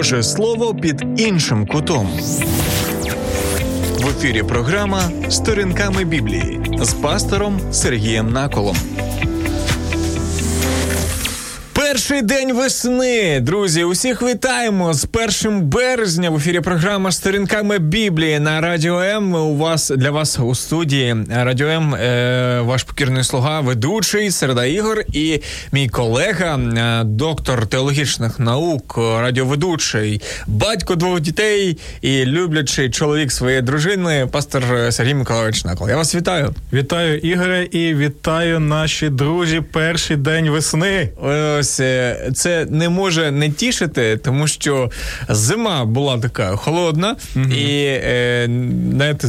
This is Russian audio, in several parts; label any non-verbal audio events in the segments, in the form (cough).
Боже Слово під іншим кутом. В ефірі програма Сторінками Біблії з пастором Сергієм Наколом. Перший день весни, друзі, усіх вітаємо з першим березня. В ефірі програма сторінками Біблії на радіо М. У вас для вас у студії Радіо М е, ваш покірний слуга, ведучий Середа Ігор і мій колега, е, доктор теологічних наук, радіоведучий, батько двох дітей і люблячий чоловік своєї дружини, пастор Сергій Миколаївич Накол. Я вас вітаю. Вітаю Ігоре і вітаю наші друзі. Перший день весни. Ось е, це не може не тішити, тому що зима була така холодна, mm і е, знаєте,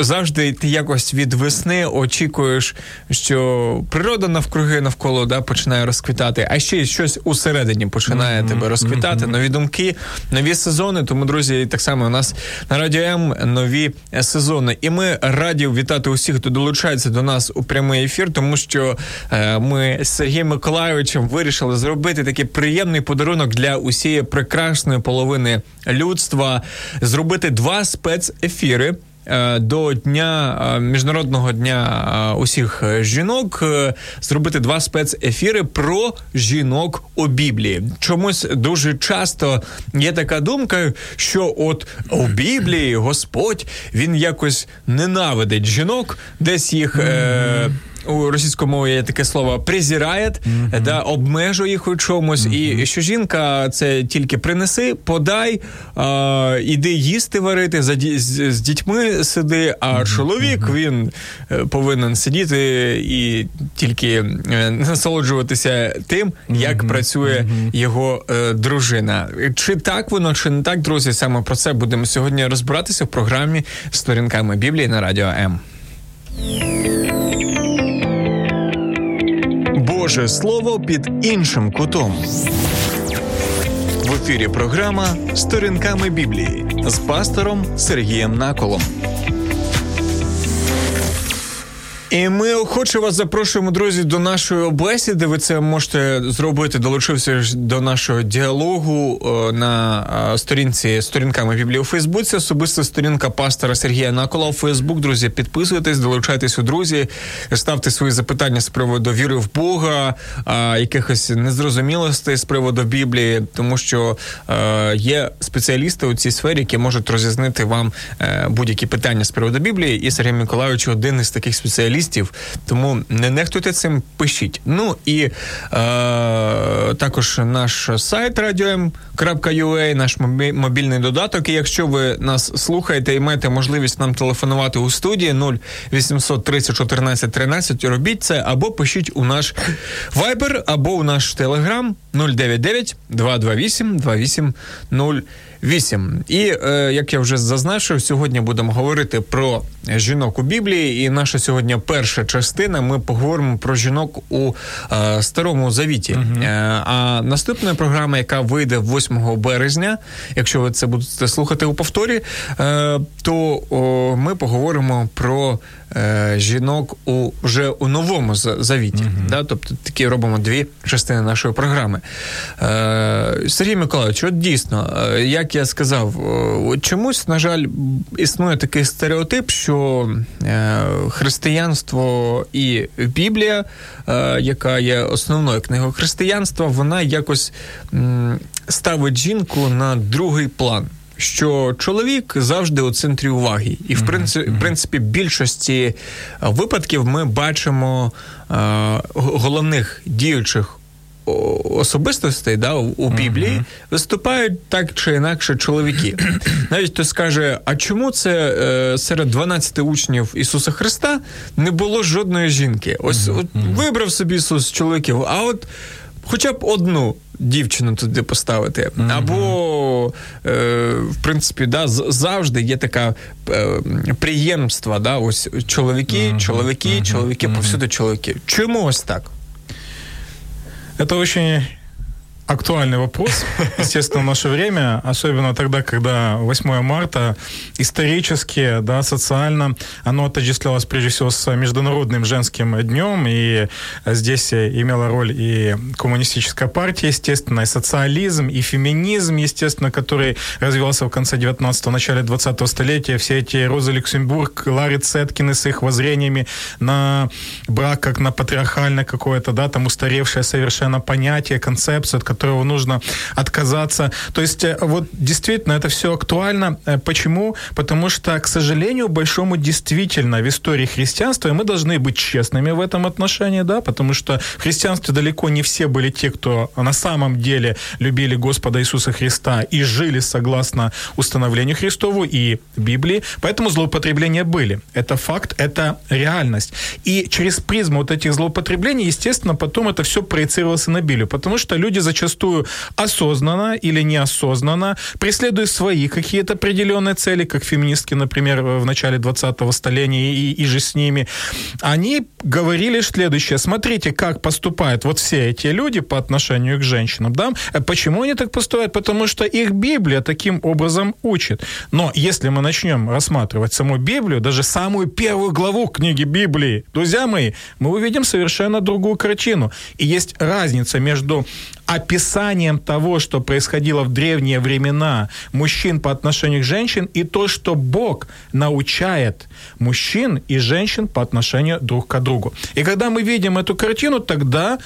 завжди ти якось від весни очікуєш, що природа навкруги навколо да, починає розквітати, а ще й щось усередині починає mm тебе розквітати. Нові думки, нові сезони. Тому, друзі, так само у нас на радіо М нові сезони. І ми раді вітати усіх, хто долучається до нас у прямий ефір, тому що е, ми з Сергієм Миколайовичем вирішили зробити такий приємний подарунок для усієї прекрасної половини людства, зробити два спецефіри. Е, до дня е, міжнародного дня е, усіх жінок зробити два спецефіри про жінок у Біблії. Чомусь дуже часто є така думка, що от у Біблії Господь він якось ненавидить жінок, десь їх. Mm-hmm у російському мові є таке слово презирає, mm-hmm. да, обмежує їх у чомусь. Mm-hmm. І що жінка це тільки принеси, подай, а, іди їсти варити, за з, з дітьми сиди. А чоловік він е, повинен сидіти і тільки е, насолоджуватися тим, як працює його е, дружина. Чи так воно, чи не так, друзі? Саме про це будемо сьогодні розбиратися в програмі сторінками Біблії на радіо М. Боже Слово під іншим кутом. В ефірі програма Сторінками Біблії з пастором Сергієм Наколом. І ми охоче вас запрошуємо, друзі, до нашої бесіди. Ви це можете зробити, долучився до нашого діалогу е, на е, сторінці сторінками Біблії у Фейсбуці. Особиста сторінка пастора Сергія Накола у Фейсбук. Друзі, підписуйтесь, долучайтесь у друзі, ставте свої запитання з приводу віри в Бога, якихось незрозумілостей з приводу Біблії, тому що е, є спеціалісти у цій сфері, які можуть роз'яснити вам будь-які питання з приводу Біблії. І Сергій Миколайович один із таких спеціалістів журналістів. Тому не нехтуйте цим, пишіть. Ну і е, також наш сайт radio.ua, наш мобільний додаток. І якщо ви нас слухаєте і маєте можливість нам телефонувати у студії 0800 30 14 13, робіть це або пишіть у наш Viber, або у наш Telegram 099 228 2808. 8. І е, як я вже зазначив, сьогодні будемо говорити про жінок у Біблії. І наша сьогодні перша частина. Ми поговоримо про жінок у е, старому завіті. Uh-huh. Е, а наступна програма, яка вийде 8 березня, якщо ви це будете слухати у повторі, е, то о, ми поговоримо про е, жінок у вже у новому завіті. Uh-huh. Да? Тобто такі робимо дві частини нашої програми. Е, Сергій Миколаївич, от дійсно, е, як я сказав, чомусь, на жаль, існує такий стереотип, що е, християнство і Біблія, е, яка є основною книгою християнства, вона якось м, ставить жінку на другий план що чоловік завжди у центрі уваги, і в принципі, в принципі більшості е, випадків ми бачимо е, головних діючих. Особистостей да, у Біблії uh-huh. виступають так чи інакше чоловіки. (clears throat) Навіть хтось скаже: а чому це е, серед 12 учнів Ісуса Христа не було жодної жінки? Ось uh-huh. от вибрав собі Ісус чоловіків, а от хоча б одну дівчину туди поставити. Mm-hmm. Або, е, в принципі, да, завжди є така е, приємство. Да, ось чоловіки, mm-hmm. чоловіки, чоловіки, повсюди чоловіки. Чому ось так? Это очень актуальный вопрос, (laughs) естественно, в наше время, особенно тогда, когда 8 марта исторически, да, социально, оно отождествлялось прежде всего с Международным женским днем, и здесь имела роль и коммунистическая партия, естественно, и социализм, и феминизм, естественно, который развивался в конце 19-го, начале 20-го столетия, все эти Роза Люксембург, Ларри Цеткины с их воззрениями на брак как на патриархальное какое-то, да, там устаревшее совершенно понятие, концепцию, от которого нужно отказаться. То есть э, вот действительно это все актуально. Э, почему? Потому что, к сожалению, большому действительно в истории христианства, и мы должны быть честными в этом отношении, да, потому что в христианстве далеко не все были те, кто на самом деле любили Господа Иисуса Христа и жили согласно установлению Христову и Библии, поэтому злоупотребления были. Это факт, это реальность. И через призму вот этих злоупотреблений, естественно, потом это все проецировалось на Библию, потому что люди зачастую зачастую осознанно или неосознанно, преследуя свои какие-то определенные цели, как феминистки, например, в начале 20-го столетия и, и же с ними, они говорили следующее. Смотрите, как поступают вот все эти люди по отношению к женщинам. Да? Почему они так поступают? Потому что их Библия таким образом учит. Но если мы начнем рассматривать саму Библию, даже самую первую главу книги Библии, друзья мои, мы увидим совершенно другую картину. И есть разница между описанием того, что происходило в древние времена мужчин по отношению к женщин, и то, что Бог научает мужчин и женщин по отношению друг к другу. И когда мы видим эту картину, тогда,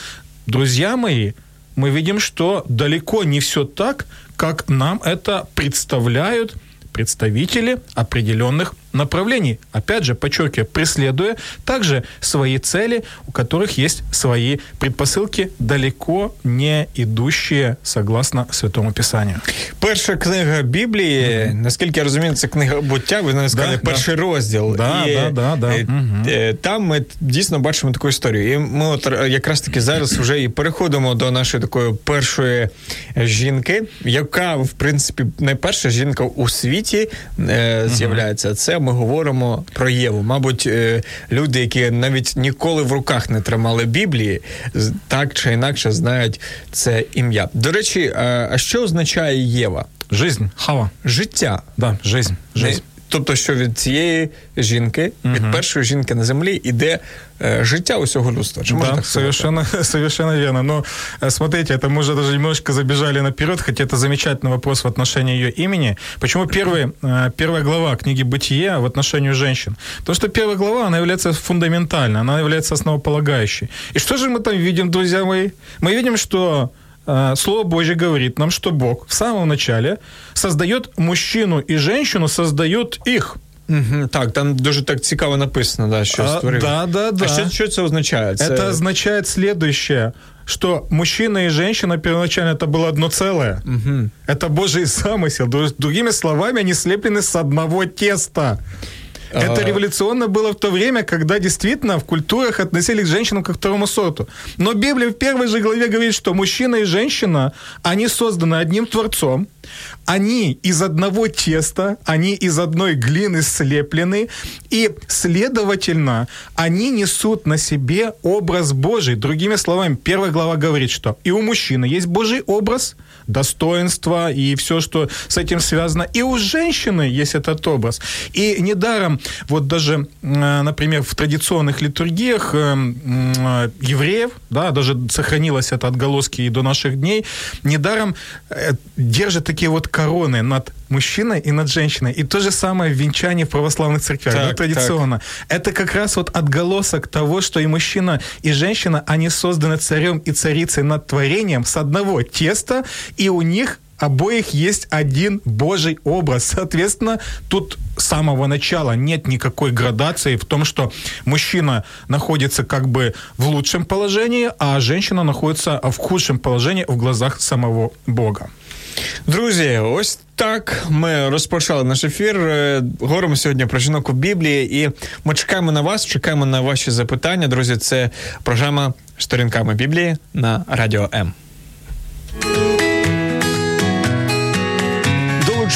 друзья мои, мы видим, что далеко не все так, как нам это представляют представители определенных направлений. Опять же, подчеркиваю, преследуя также свои цели, у которых есть свои предпосылки, далеко не идущие согласно Святому Писанию. Перша книга Біблії, mm-hmm. наскільки я розумію, це книга буття, ви навіть сказали, да, перший да. розділ. Да, і, да, да, да. Mm-hmm. Там ми дійсно бачимо таку історію. І ми от якраз таки зараз вже і переходимо до нашої такої першої жінки, яка, в принципі, найперша жінка у світі е, з'являється. Це ми говоримо про Єву. Мабуть, е, люди, які навіть ніколи в руках не тримали Біблії, так чи інакше знають це ім'я. До речі, а що означає Єва? Жизнь, хава. Життя. Да, жизнь, жизнь. Тобто, що від цієї жінки, угу. від першої жінки на землі, іде э, життя усього людства. Чи да, так совершенно, (laughs) совершенно верно. Но э, смотрите, это мы уже даже немножко забежали наперед, хотя это замечательный вопрос в отношении ее имени. Почему первый, э, первая глава книги «Бытие» в отношении женщин? Потому что первая глава, она является фундаментальной, она является основополагающей. И что же мы там видим, друзья мои? Мы видим, что Э, Слово Божье говорит нам, что Бог в самом начале создает мужчину и женщину, создает их. Угу, так, там дуже так цікаво написано, да, що створив. Да, да, да. А що, що це означає? Це... Это означает следующее, что мужчина и женщина первоначально это было одно целое. Угу. Это Божий (laughs) замысел. Другими словами, они слеплены с одного теста. Это революционно было в то время, когда действительно в культурах относились к женщинам как к второму сорту. Но Библия в первой же главе говорит, что мужчина и женщина, они созданы одним Творцом, они из одного теста, они из одной глины слеплены, и, следовательно, они несут на себе образ Божий. Другими словами, первая глава говорит, что и у мужчины есть Божий образ, достоинство и все, что с этим связано, и у женщины есть этот образ. И недаром, вот даже, например, в традиционных литургиях э, э, евреев, да, даже сохранилось это отголоски и до наших дней, недаром э, держат такие такие вот короны над мужчиной и над женщиной. И то же самое в венчании в православных церквях, так, да, традиционно. Так. Это как раз вот отголосок того, что и мужчина, и женщина, они созданы царем и царицей над творением с одного теста, и у них обоих есть один Божий образ. Соответственно, тут с самого начала нет никакой градации в том, что мужчина находится как бы в лучшем положении, а женщина находится в худшем положении в глазах самого Бога. Друзі, ось так ми розпочали наш ефір. Е, говоримо сьогодні про жінок у Біблії, і ми чекаємо на вас, чекаємо на ваші запитання. Друзі, це програма сторінками Біблії на Радіо М.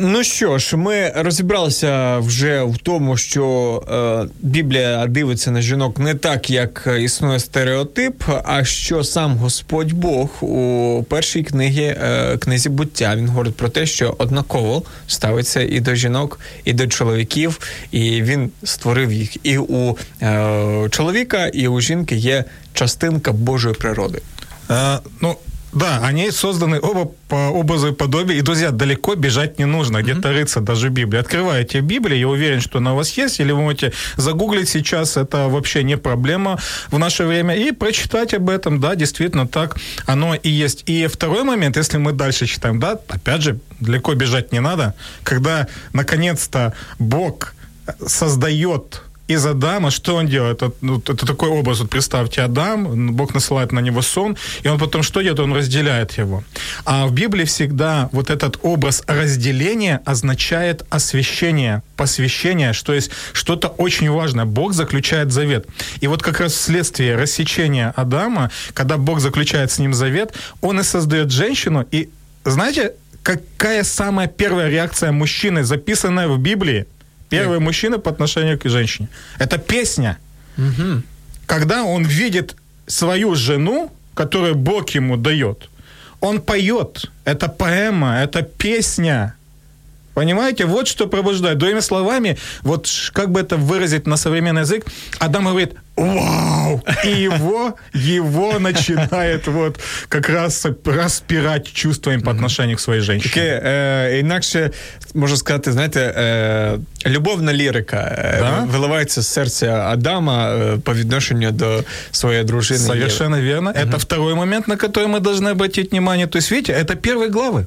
Ну що ж, ми розібралися вже в тому, що е, Біблія дивиться на жінок не так, як існує стереотип, а що сам Господь Бог у першій книгі е, книзі буття він говорить про те, що однаково ставиться і до жінок, і до чоловіків, і він створив їх. І у е, чоловіка, і у жінки є частинка Божої природи. А, ну, да, они созданы оба по образу и подобию. И, друзья, далеко бежать не нужно, где-то рыться даже Библии. Открываете Библию, я уверен, что она у вас есть, или вы можете загуглить сейчас, это вообще не проблема в наше время, и прочитать об этом, да, действительно так оно и есть. И второй момент, если мы дальше читаем, да, опять же, далеко бежать не надо, когда, наконец-то, Бог создает из Адама, что он делает? Это, ну, это такой образ, вот представьте, Адам, Бог насылает на него сон, и он потом что делает? Он разделяет его. А в Библии всегда вот этот образ разделения означает освящение, посвящение, что есть что-то очень важное. Бог заключает завет. И вот как раз вследствие рассечения Адама, когда Бог заключает с ним завет, он и создает женщину, и знаете, какая самая первая реакция мужчины, записанная в Библии – Первый мужчина по отношению к женщине. Это песня. Угу. Когда он видит свою жену, которую Бог ему дает, он поет. Это поэма, это песня. Понимаете, вот что пробуждает. Другими словами, вот как бы это выразить на современный язык, Адам говорит, вау! И его, его начинает вот как раз распирать чувствами по отношению к своей женщине. Таке, е, інакше, можна сказати, знаєте, е, любовна лірика е, Да? виливається з серця Адама е, по відношенню до своєї дружини. Єви. Совершенно верно. Это второй момент, на который мы должны обратить внимание. То есть, видите, это первые главы.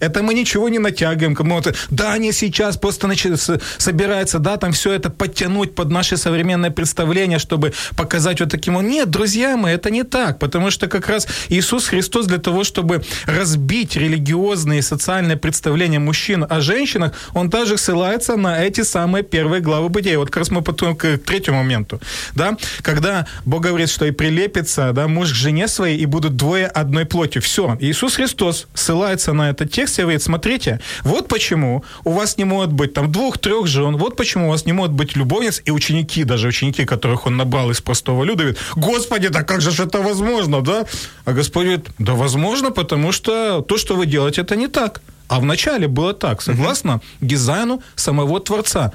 Это мы ничего не натягиваем, кому-то, да, они сейчас просто значит, собираются, да, там все это подтянуть под наше современное представление, чтобы показать вот таким. Нет, друзья мои, это не так, потому что как раз Иисус Христос для того, чтобы разбить религиозные и социальные представления мужчин о женщинах, он также ссылается на эти самые первые главы бытия. Вот как раз мы потом к третьему моменту, да, когда Бог говорит, что и прилепится, да, муж к жене своей, и будут двое одной плотью. Все. Иисус Христос ссылается на этот текст и говорит, смотрите, вот почему у вас не может быть там двух-трех жен, вот почему у вас не может быть любовниц и ученики, даже ученики, которых он набрал из простого люда, говорят, Господи, да как же это возможно, да? А Господь говорит, да возможно, потому что то, что вы делаете, это не так. А вначале было так, согласно дизайну самого Творца.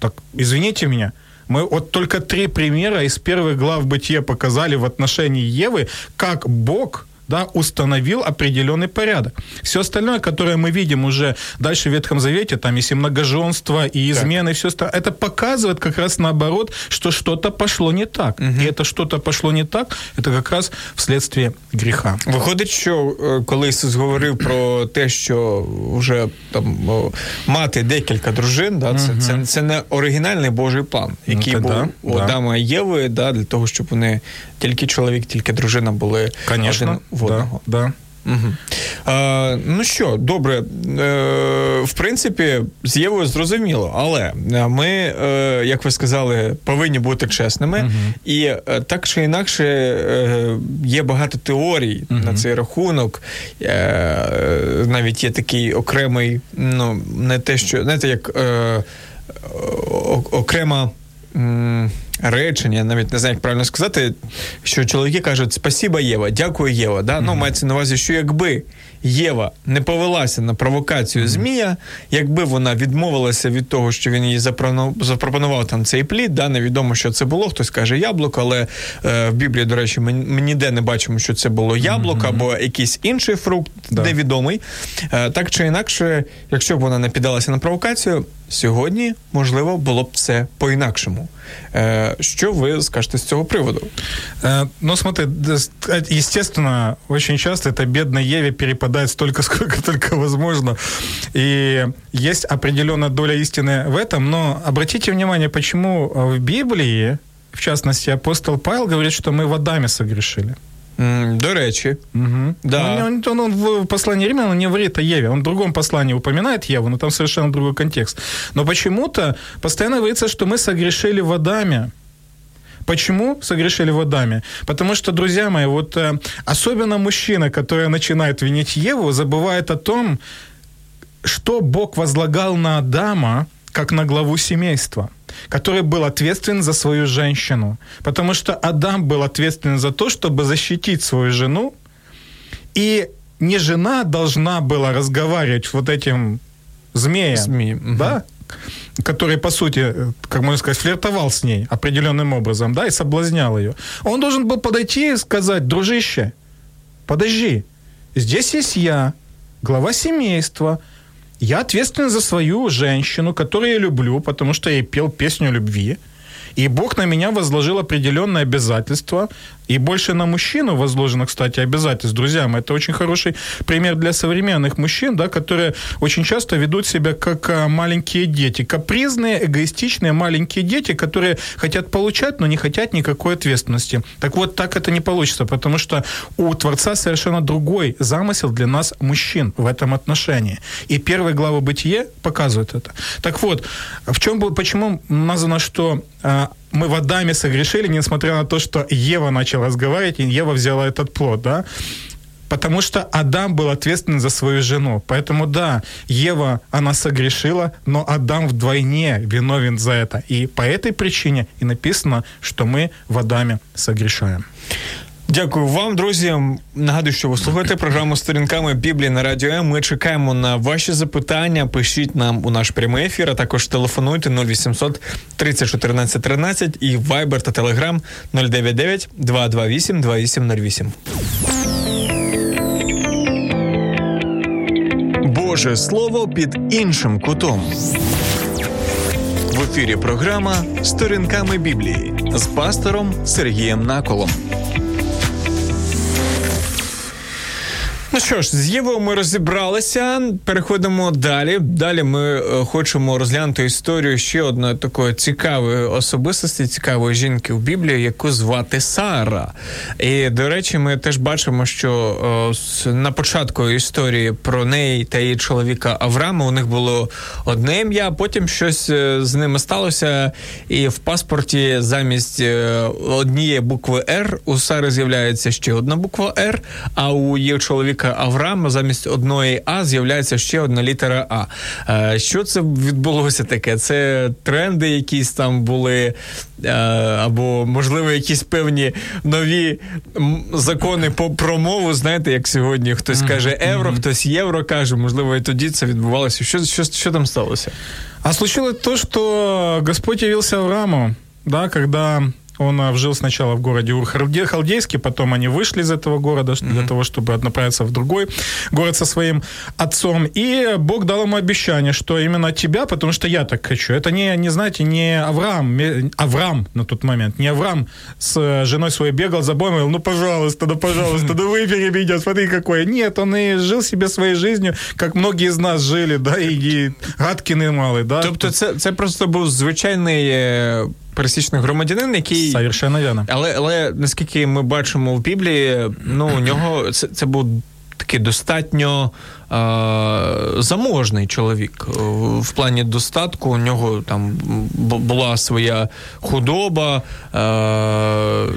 Так, извините меня, мы вот только три примера из первых глав бытия показали в отношении Евы, как Бог да, установил определенный порядок. Все остальное, которое мы видим уже дальше в Ветхом Завете, там есть и многоженство, и измены, и все остальное, это показывает как раз наоборот, что что-то пошло не так. И это что-то пошло не так, это как раз вследствие греха. Виходить, що е, коли Ісус говорив про те, що вже там о, мати декілька дружин, да, це, це, це не оригінальний Божий план, який це був да, у да. Адама і Єви, да, для того, щоб вони тільки чоловік, тільки дружина були Конечно, один в да, да. Угу. А, ну що, добре, е, в принципі, з Євою зрозуміло, але е, ми, е, як ви сказали, повинні бути чесними, і е, так чи інакше е, є багато теорій на цей рахунок. Е, навіть є такий окремий, ну, не те, що знаєте, як е, окрема. м, речення, навіть не знаю, як правильно сказати, що чоловіки кажуть Спасіба Єва, дякую Єва. Да? Mm-hmm. Ну, мається на увазі, що якби Єва не повелася на провокацію mm-hmm. Змія, якби вона відмовилася від того, що він їй запропонував там цей плід, да, невідомо, що це було. Хтось каже яблуко, але е, в Біблії, до речі, ми, ми ніде не бачимо, що це було яблуко mm-hmm. або якийсь інший фрукт, да. невідомий. Е, так чи інакше, якщо б вона не піддалася на провокацію, сьогодні можливо було б все по-інакшому. Що ви скажете з цього приводу? Э, ну, смотри, естественно, очень часто это бедной Еве перепадает столько, (laughs) сколько только возможно. И есть определенная доля истины в этом, но обратите внимание, почему в Библии, в частности, апостол Павел говорит, что мы водами согрешили. До речі. Угу. Да. Он, он, он в послании Римлян он не говорит о Еве. Он в другом послании упоминает Еву, но там совершенно другой контекст. Но почему-то постоянно говорится, что мы согрешили водами. Почему согрешили водами? Потому что, друзья мои, вот э, особенно мужчина, который начинает винить Еву, забывает о том, что Бог возлагал на Адама как на главу семейства который был ответственен за свою женщину. Потому что Адам был ответственен за то, чтобы защитить свою жену. И не жена должна была разговаривать вот этим змеем, Змеи. да, который, по сути, как можно сказать, флиртовал с ней определенным образом, да, и соблазнял ее. Он должен был подойти и сказать, дружище, подожди, здесь есть я, глава семейства, я ответственен за свою женщину, которую я люблю, потому что я ей пел песню любви. И Бог на меня возложил определенные обязательства, и больше на мужчину возложено, кстати, обязательств. Друзья мои, это очень хороший пример для современных мужчин, да, которые очень часто ведут себя как а, маленькие дети. Капризные, эгоистичные маленькие дети, которые хотят получать, но не хотят никакой ответственности. Так вот, так это не получится, потому что у Творца совершенно другой замысел для нас, мужчин, в этом отношении. И первые главы Бытие показывают это. Так вот, в чем был, почему названо, что мы в Адаме согрешили, несмотря на то, что Ева начала разговаривать, и Ева взяла этот плод, да? Потому что Адам был ответственен за свою жену. Поэтому да, Ева, она согрешила, но Адам вдвойне виновен за это. И по этой причине и написано, что мы в Адаме согрешаем. Дякую вам, друзі. Нагадую, що ви слухаєте програму сторінками Біблії на радіо. М. Ми чекаємо на ваші запитання. Пишіть нам у наш прямий ефір, а також телефонуйте 0800 30 14 13 і Viber та Telegram 099 228 2808. Боже слово під іншим кутом. В ефірі програма Сторінками Біблії з пастором Сергієм Наколом. Ну що ж, з Євою ми розібралися. Переходимо далі. Далі ми е, хочемо розглянути історію ще одної такої цікавої особистості, цікавої жінки в Біблії, яку звати Сара. І до речі, ми теж бачимо, що о, на початку історії про неї та її чоловіка Авраама у них було одне ім'я, потім щось е, з ними сталося. І в паспорті замість е, однієї букви Р у Сари з'являється ще одна буква Р, а у її чоловіка Авраама замість одної А з'являється ще одна літера А. Е, що це відбулося таке? Це тренди, якісь там були, е, або, можливо, якісь певні нові закони по про мову. Знаєте, як сьогодні хтось каже євро, хтось євро каже, можливо, і тоді це відбувалося. Що що, що там сталося? А случилось то, що Господь явился Аврааму, да, когда Он а, жил сначала в городе Ур-Халдейский, потом они вышли из этого города mm-hmm. для того, чтобы направиться в другой город со своим отцом. И Бог дал ему обещание, что именно тебя, потому что я так хочу. Это не, не знаете, не Авраам, Авраам на тот момент, не Авраам с женой своей бегал за боем и говорил, ну, пожалуйста, ну, пожалуйста, да выбери меня, смотри какой. Нет, он и жил себе своей жизнью, как многие из нас жили, да, и, и гадкины малый, да. Тобто це, це просто був звичайний пересічний громадянин, який Совершенно вірно. Але але наскільки ми бачимо в Біблії, ну у нього це, це був такий достатньо заможний чоловік. В плані достатку у нього там була своя худоба,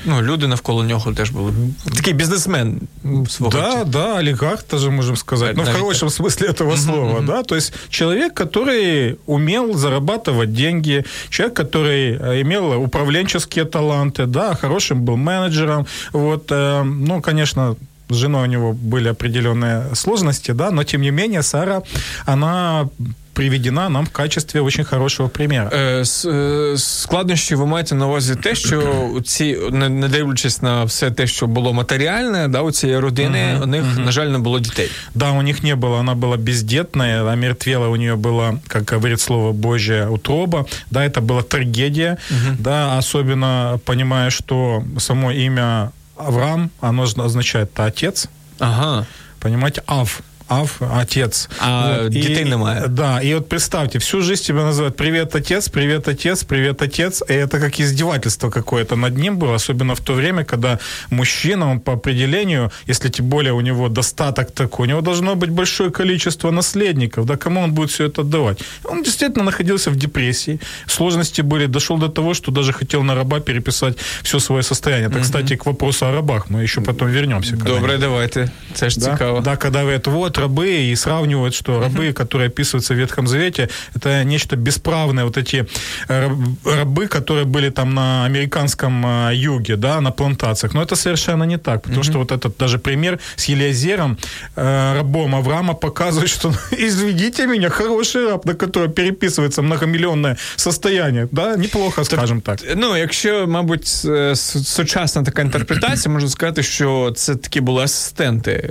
ну, люди навколо нього теж були. Такий бізнесмен свого. Да, да, олигарх тоже можем сказать. Ну, в хорошем смысле этого слова, да. То есть человек, который умел зарабатывать деньги, человек, который э, имел управленческие таланты, да, хорошим был менеджером. Вот, э, ну, конечно, с женой у него были определенные сложности, да, но тем не менее Сара, она приведена нам в качестві очень хорошого примера. Е, е, складнощі ви маєте на увазі те, що ці, не дивлячись на все те, що було матеріальне, да, у цієї родини, uh-huh, у них, uh-huh. на жаль, не було дітей. Да, у них не было, она была бездетная, омертвела у нее была, как говорит слово Божье, утроба. Да, это была трагедия, uh-huh. да, особенно понимая, что само имя Авраам, оно означает отец. Ага. Понимаете, Ав Ав, отец. А вот. дітей и, немає. Да, и вот представьте, всю жизнь тебя называют «Привет, отец, привет, отец, привет, отец». И это как издевательство какое-то над ним было, особенно в то время, когда мужчина, он по определению, если тем более у него достаток такой, у него должно быть большое количество наследников, да, кому он будет все это отдавать? Он действительно находился в депрессии, сложности были, дошел до того, что даже хотел на раба переписать все свое состояние. Это, угу. кстати, к вопросу о рабах, мы еще потом вернемся. Добре, давайте, це ж да? цікаво. Да, когда вы это вот, рабы и сравнивают, что рабы, которые описываются в Ветхом Завете, это нечто бесправное. Вот эти э, рабы, которые были там на американском э, юге, да, на плантациях. Но это совершенно не так, потому что вот этот даже пример с Елиазером, э, рабом Авраама, показывает, что (laughs) извините меня, хороший раб, на который переписывается многомиллионное состояние, да, неплохо, скажем так. Ну, якщо, мабуть, сучасна така інтерпретація, (clears throat) можна сказати, що це такі були асистенти.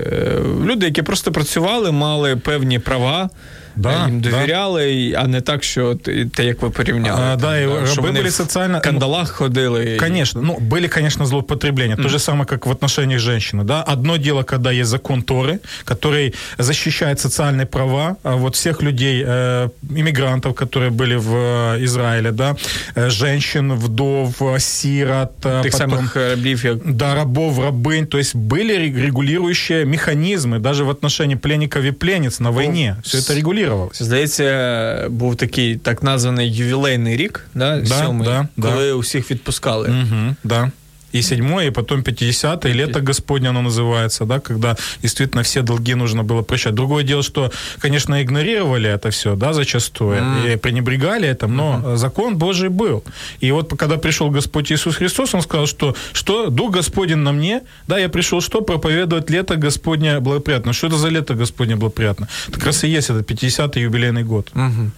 Люди, які просто працювали працювали, мали певні права Да, їм довіряли, да. а не так, що те, як ви порівняли. А, там, да, да, что они были социально... в кандалах ходили. Конечно, ну, были, конечно, злоупотребления. Mm. То же самое, как в отношениях женщины. Да? Одно дело, когда есть закон Торы, который защищает социальные права а вот всех людей, э, иммигрантов, которые были в э, Израиле, да, э, женщин, вдов, сирот. Э, Тих потом, самых рабів, як... Да, рабов, рабынь. То есть были регулирующие механизмы даже в отношении пленников и пленниц на войне. Все это регулировалось регулювалося. Здається, був такий так названий ювілейний рік, да, да, сьомий, да, коли да. усіх відпускали. Угу, да и седьмое, и потом пятидесятое, лето Господне оно называется, да, когда действительно все долги нужно было прощать. Другое дело, что, конечно, игнорировали это все, да, зачастую, mm. и пренебрегали этим, но mm-hmm. закон Божий был. И вот когда пришел Господь Иисус Христос, Он сказал, что, что Дух Господень на мне, да, я пришел что? Проповедовать лето Господне благоприятно. Что это за лето Господне благоприятно? Это как раз и есть этот 50-й юбилейный год. Mm-hmm.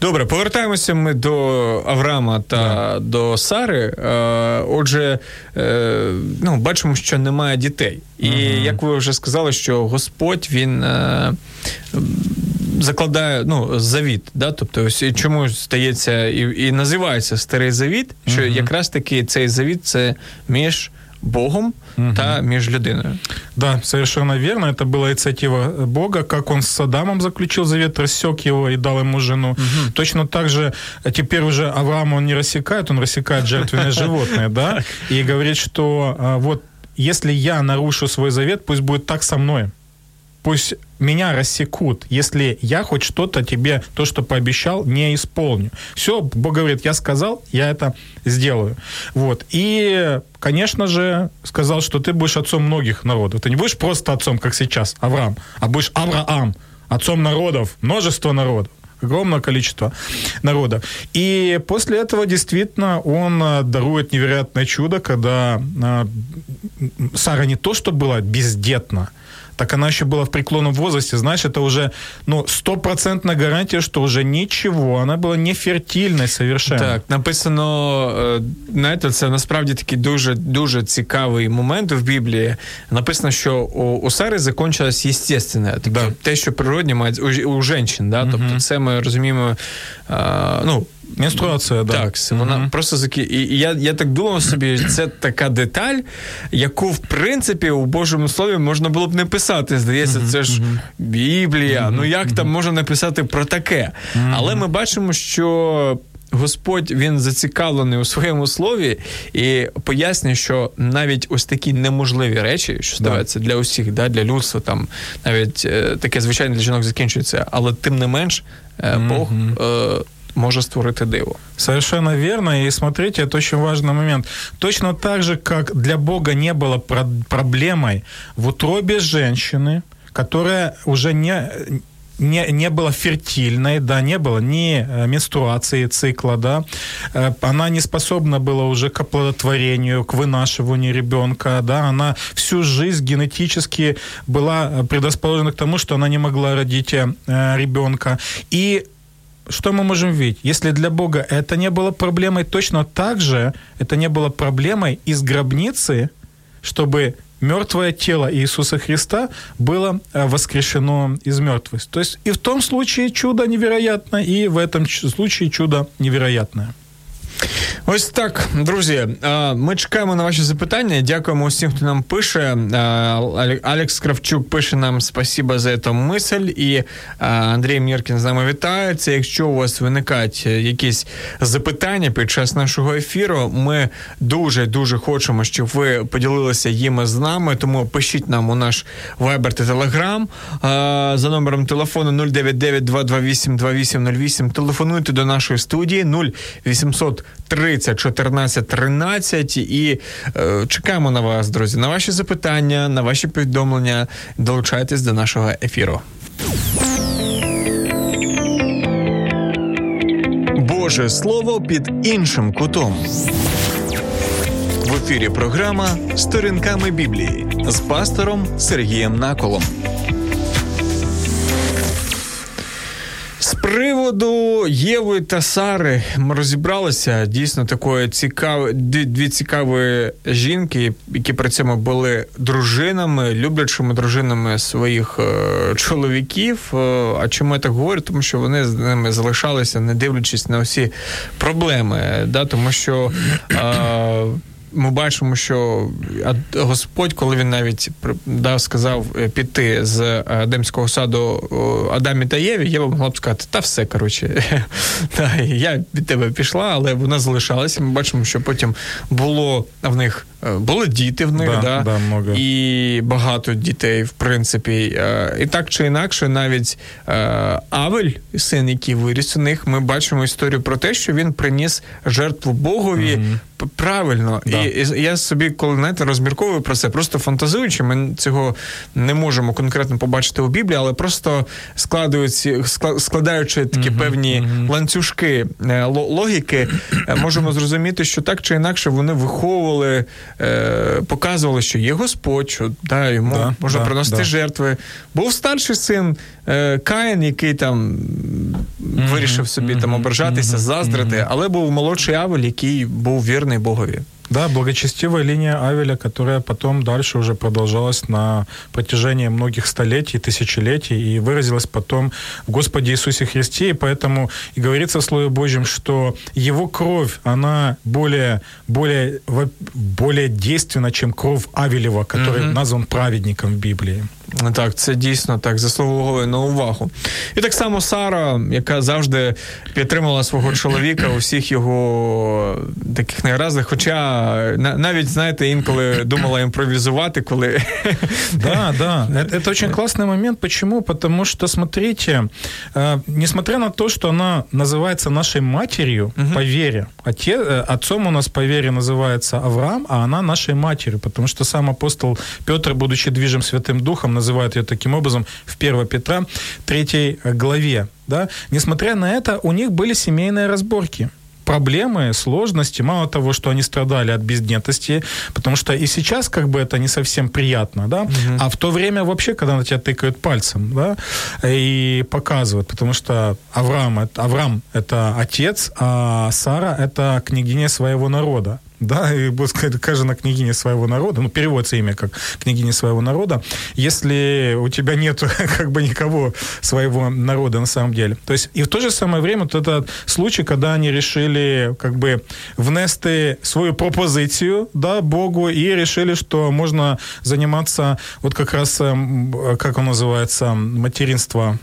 Добре, повертаємося ми до Авраама та yeah. до Сари. Отже, Е, ну, бачимо, що немає дітей. І uh як ви вже сказали, що Господь він е, закладає ну, завіт. Да? Тобто, ось чому стається і і називається Старий Завіт, що uh якраз таки цей завіт це між. Богом угу. та між людиною. Да, совершенно верно. Это была инициатива Бога, как он с Адамом заключил завет, рассек его и дал ему жену. Угу. Точно так же теперь уже Авраам он не рассекает, он рассекает жертвенное животное, да, (laughs) и говорит, что а, вот если я нарушу свой завет, пусть будет так со мной пусть меня рассекут, если я хоть что-то тебе, то, что пообещал, не исполню. Все, Бог говорит, я сказал, я это сделаю. Вот. И, конечно же, сказал, что ты будешь отцом многих народов. Ты не будешь просто отцом, как сейчас, Авраам, а будешь Авраам, отцом народов, множество народов огромное количество народа. И после этого действительно он э, дарует невероятное чудо, когда э, Сара не то, что была бездетна, так она еще была в преклонном возрасте, знаешь, это уже, ну, стопроцентная гарантия, что уже ничего, она была не фертильной совершенно. Так, написано, знаєте, це насправді такий дуже дуже цікавий момент в Біблії. Написано, що у, у Сари закончилось естественне, тобто да. те, що природне має у, у жінчин, да? Тобто це ми розуміємо, а, ну, Менструація, да. Так, вона mm просто заки. І я я так думав собі, це така деталь, яку, в принципі, у Божому слові можна було б не писати. Здається, це ж Біблія. Ну як там можна написати про таке? Але ми бачимо, що Господь він зацікавлений у своєму слові і пояснює, що навіть ось такі неможливі речі, що ставляться да. для усіх, да, для людства, там навіть е, таке звичайне для жінок закінчується, але тим не менш е, Бог. Е, може створити диво. Совершенно верно. И смотрите, это очень важный момент. Точно так же, как для Бога не было проблемой в утробе женщины, которая уже не, не, не была фертильной, да, не было ни э, менструации цикла, да, э, она не способна была уже к оплодотворению, к вынашиванию ребенка, да, она всю жизнь генетически была предрасположена к тому, что она не могла родить э, ребенка. И что мы можем видеть? Если для Бога это не было проблемой, точно так же это не было проблемой из гробницы, чтобы мертвое тело Иисуса Христа было э, воскрешено из мертвых. То есть и в том случае чудо невероятно, и в этом случае чудо невероятное. Ось так, друзі. Ми чекаємо на ваші запитання. Дякуємо усім, хто нам пише. Алекс Кравчук пише нам спасіба за цю мисль. І Андрій Міркін з нами вітається. Якщо у вас виникають якісь запитання під час нашого ефіру, ми дуже дуже хочемо, щоб ви поділилися їми з нами. Тому пишіть нам у наш Viber та Telegram за номером телефону 099 228 2808. Телефонуйте до нашої студії 0800 30 14 13 і е, чекаємо на вас, друзі, на ваші запитання, на ваші повідомлення. Долучайтесь до нашого ефіру. Боже слово під іншим кутом. В ефірі програма Сторінками Біблії з пастором Сергієм Наколом. З приводу Єви та Сари ми розібралися дійсно такої цікаві, дві цікаві жінки, які при цьому були дружинами, люблячими дружинами своїх е, чоловіків. Е, а чому я так говорю? Тому що вони з ними залишалися, не дивлячись на всі проблеми. Да? Тому що. Е, ми бачимо, що Господь, коли він навіть дав, сказав е, піти з Адемського саду Адамі та Єві, Єва могла б сказати, та все коротше, (laughs) я від тебе пішла, але вона залишалася. Ми бачимо, що потім було в них Е, були діти в них, да, да, да і багато дітей, в принципі. Е, і так чи інакше, навіть е, Авель, син, який виріс у них, ми бачимо історію про те, що він приніс жертву Богові. mm Правильно, да. і, і я собі, коли знаєте, розмірковую про це, просто фантазуючи, ми цього не можемо конкретно побачити у Біблії, але просто складаючи, складаючи такі uh певні uh ланцюжки логіки, можемо зрозуміти, що так чи інакше вони виховували е, показували, що є Господь, що да, йому да, можна да, приносити да. жертви. Був старший син е, Каїн, який там mm-hmm, вирішив собі mm-hmm, там ображатися, mm-hmm, заздрити, але був молодший Авель, який був вірний Богові. Да, благочестивая линия Авеля, которая потом дальше уже продолжалась на протяжении многих столетий, тысячелетий и выразилась потом в Господе Иисусе Христе. И поэтому и говорится в Слове Божьем, что Его кровь, она более, более, более действенна, чем кровь Авелева, который mm-hmm. назван праведником в Библии. Так, це дійсно так заслуговує на увагу. І так само Сара, яка завжди підтримала свого чоловіка у всіх його таких негараздах, хоча навіть, знаєте, інколи думала імпровізувати, коли. (laughs) Да, да. Это, это очень классный момент. Почему? Потому что, смотрите, э, несмотря на то, что она называется нашей матерью угу. по вере, отец, э, отцом у нас по вере называется Авраам, а она нашей матерью, потому что сам апостол Петр, будучи движим Святым Духом, называет ее таким образом в 1 Петра 3 главе. Да? Несмотря на это, у них были семейные разборки проблемы, сложности. Мало того, что они страдали от бездетности, потому что и сейчас как бы это не совсем приятно, да, угу. а в то время вообще, когда на тебя тыкают пальцем, да, и показывают, потому что Авраам, Авраам это отец, а Сара это княгиня своего народа да, и сказано княгиня своего народа, ну, переводится имя как княгиня своего народа, если у тебя нет (laughs) как бы никого своего народа на самом деле. То есть и в то же самое время вот этот случай, когда они решили как бы внести свою пропозицию, да, Богу, и решили, что можно заниматься вот как раз, эм, как он называется, материнство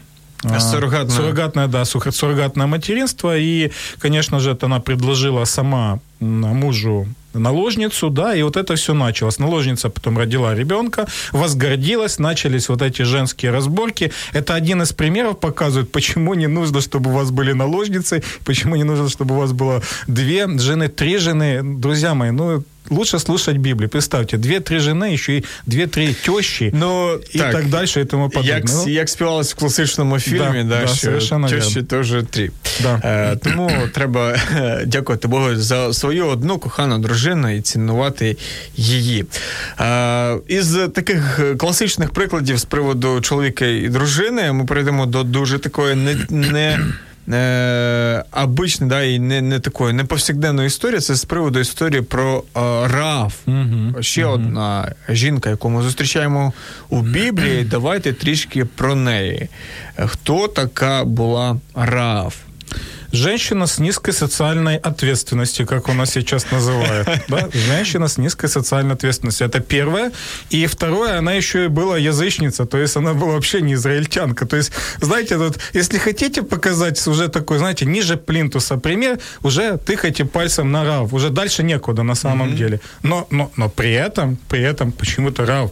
Суррогатное. Суррогатное, да, суррогатное материнство. И, конечно же, это она предложила сама мужу наложницу, да, и вот это все началось. Наложница потом родила ребенка, возгордилась, начались вот эти женские разборки. Это один из примеров показывает, почему не нужно, чтобы у вас были наложницы, почему не нужно, чтобы у вас было две жены, три жены. Друзья мои, ну, лучше слушать Библию. Представьте, две-три жены, еще і дві-три тещі, ну, і так, так далі, і тому подобне. Як, ну, як співалось в класичному фільмі, да, да, що тещі теж три. Да. Е, тому (clears throat) треба (clears throat) дякувати Богу за свою одну кохану дружину і цінувати її. Е, із таких класичних прикладів з приводу чоловіка і дружини ми перейдемо до дуже такої не, не е, обичної, да, і не не такої неповсякденної історії. Це з приводу історії про е, Раав. Угу, Ще угу. одна жінка, яку ми зустрічаємо у Біблії. Давайте трішки про неї. Хто така була Раав? Женщина с низкой социальной ответственностью, как у нас сейчас называют. (laughs) Да? Женщина с низкой социальной ответственностью. Это первое. И второе, она еще и была язычница, то есть она была вообще не израильтянка. То есть, знаете, тут, если хотите показать уже такой, знаете, ниже плинтуса пример, уже тыкайте пальцем на Рав. Уже дальше некуда на самом mm-hmm. деле. Но, но, но при этом, при этом почему-то Рав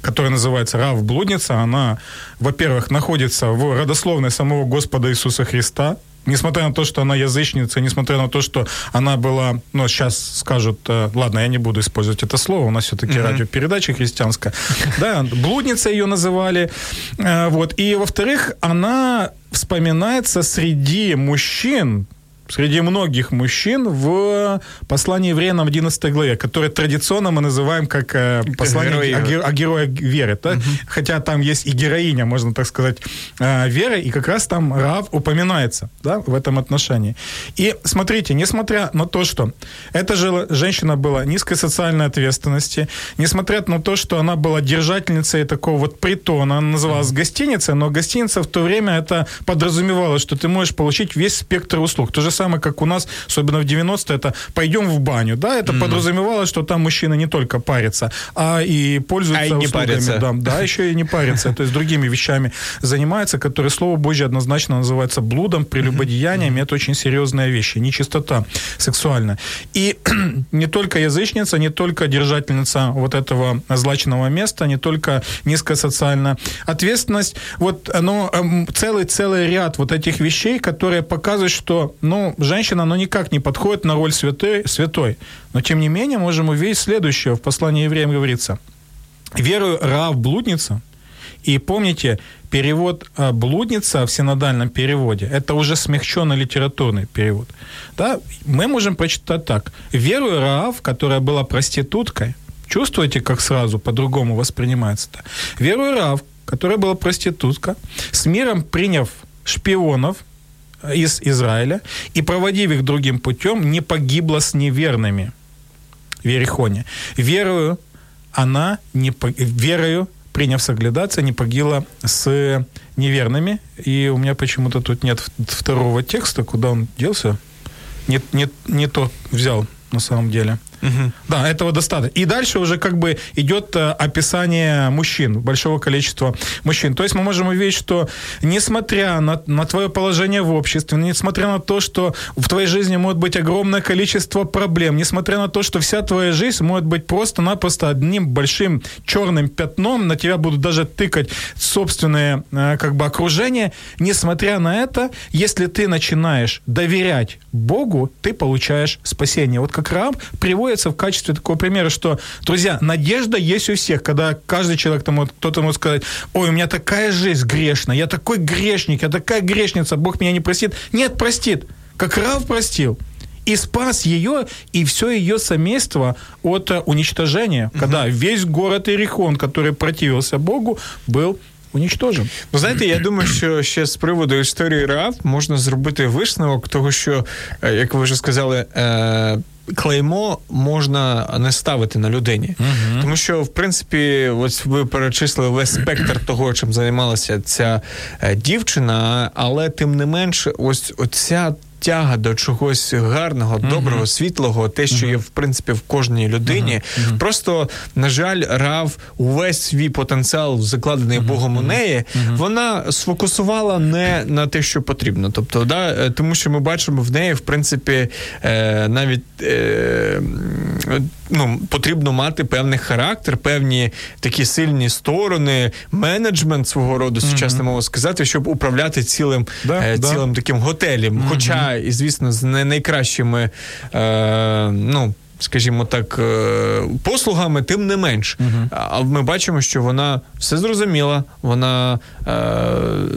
которая называется Рав Блудница, она, во-первых, находится в родословной самого Господа Иисуса Христа, несмотря на то, что она язычница, несмотря на то, что она была, ну, сейчас скажут, э, ладно, я не буду использовать это слово, у нас все-таки mm-hmm. радиопередача христианская, (laughs) да, блудница ее называли, э, вот, и, во-вторых, она вспоминается среди мужчин, среди многих мужчин в послании евреям в 11 главе, которое традиционно мы называем как э, послание Герои. о, о герое веры. Да? Угу. Хотя там есть и героиня, можно так сказать, э, веры, и как раз там Рав упоминается да, в этом отношении. И смотрите, несмотря на то, что эта же женщина была низкой социальной ответственности, несмотря на то, что она была держательницей такого вот притона, она называлась гостиницей, но гостиница в то время это подразумевало, что ты можешь получить весь спектр услуг. То же самое, как у нас, особенно в 90-е, это пойдем в баню, да, это mm-hmm. подразумевало, что там мужчина не только парится, а и пользуется а и услугами. Парится. Да, да, еще и не парится, то есть другими вещами занимается, которые, слово Божье, однозначно называется блудом, прелюбодеяниями, это очень серьезная вещь, нечистота сексуальная. И (clears throat) не только язычница, не только держательница вот этого злачного места, не только низкая социальная ответственность, вот, но целый-целый ряд вот этих вещей, которые показывают, что, ну, женщина, ну, никак не подходит на роль святой, святой. Но, тем не менее, можем увидеть следующее. В послании евреям говорится. «Верую Раав блудница». И помните, перевод «блудница» в синодальном переводе – это уже смягченный литературный перевод. Да? Мы можем прочитать так. «Верую Раав, которая была проституткой». Чувствуете, как сразу по-другому воспринимается-то? «Верую Раав, которая была проститутка, с миром приняв шпионов, из Израиля и, проводив их другим путем, не погибла с неверными в Ерехоне. Верою она, не, верою, приняв соглядаться, не погибла с неверными. И у меня почему-то тут нет второго текста, куда он делся. Не, не, не то взял на самом деле. Угу. Да, этого достаточно. И дальше уже как бы идет э, описание мужчин, большого количества мужчин. То есть мы можем увидеть, что несмотря на, на твое положение в обществе, несмотря на то, что в твоей жизни может быть огромное количество проблем, несмотря на то, что вся твоя жизнь может быть просто-напросто одним большим черным пятном, на тебя будут даже тыкать собственное э, как бы окружение, несмотря на это, если ты начинаешь доверять Богу, ты получаешь спасение. Вот как раб приводит приводится в качестве такого примера, что, друзья, надежда есть у всех, когда каждый человек, там, кто-то может сказать, ой, у меня такая жизнь грешная, я такой грешник, я такая грешница, Бог меня не простит. Нет, простит, как Рав простил и спас ее и все ее семейство от э, уничтожения, угу. когда весь город Иерихон, который противился Богу, был уничтожен. Ви знаєте, я думаю, що ще з приводу історії Раав можна зробити висновок того, що, як ви вже сказали, е- клеймо можна не ставити на людині. Uh-huh. Тому що, в принципі, ось ви перечислили весь спектр того, чим займалася ця дівчина, але тим не менше, ось оця тяга до чогось гарного, доброго, світлого, те, що є в принципі в кожній людині. Просто на жаль, Рав увесь свій потенціал, закладений Богом у неї, вона сфокусувала не на те, що потрібно. Тобто, да, е, тому що ми бачимо в неї, в принципі, е, навіть. Е, ну, потрібно мати певний характер, певні такі сильні сторони, менеджмент свого роду, сучасно мова сказати, щоб управляти цілим да, е, цілим да. таким готелем. Mm-hmm. Хоча, і звісно, з найкращими. Е, ну, скажімо так, е, послугами, тим не менш. А ми бачимо, що вона все зрозуміла, вона е,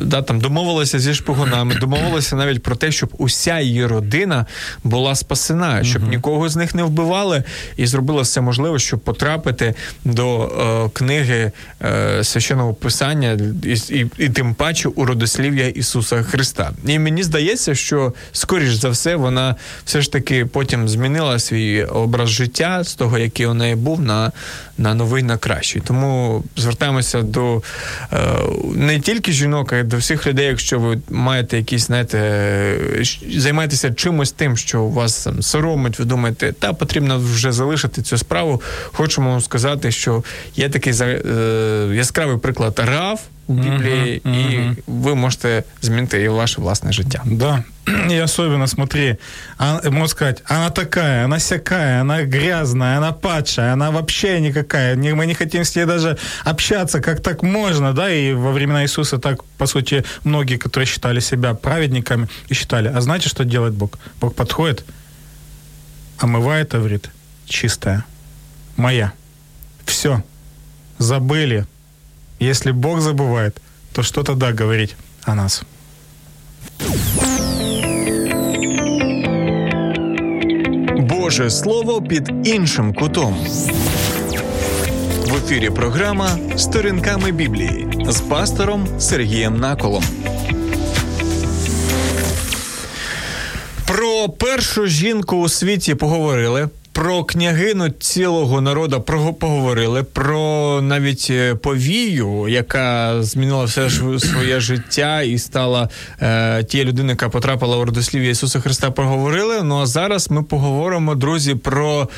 да, там домовилася зі шпигунами, (clears throat) домовилася навіть про те, щоб уся її родина була спасена, щоб нікого з них не вбивали, і зробила все можливе, щоб потрапити до е, книги е, священного писання і, і, і тим паче у родослів'я Ісуса Христа. І мені здається, що скоріш за все вона все ж таки потім змінила свій образ життя з того, який у неї був, на на новий, на кращий. Тому звертаємося до е, не тільки жінок, а й до всіх людей, якщо ви маєте якісь, знаєте, займаєтеся чимось тим, що вас там соромить, ви думаєте, та потрібно вже залишити цю справу. Хочемо вам сказати, що є такий е, яскравий приклад Рав у Біблії, uh-huh, uh-huh. і ви можете змінити і ваше власне життя. Да. (clears throat) И особенно, смотри, она, можно сказать, она такая, она сякая, она грязная, она падшая, она вообще никакая. Не, мы не хотим с ней даже общаться, как так можно, да, и во времена Иисуса так, по сути, многие, которые считали себя праведниками, и считали. А знаете, что делает Бог? Бог подходит, омывает, говорит, чистая, моя. Все, забыли, если Бог забывает, то что тогда говорить о нас? Боже Слово під іншим кутом. В ефірі програма Сторінками Біблії з пастором Сергієм Наколом. Про першу жінку у світі поговорили про княгину цілого народу поговорили, про навіть е, повію, яка змінила все своє життя і стала е, тією людиною, яка потрапила в родослів'я Ісуса Христа. Поговорили. Ну а зараз ми поговоримо, друзі, про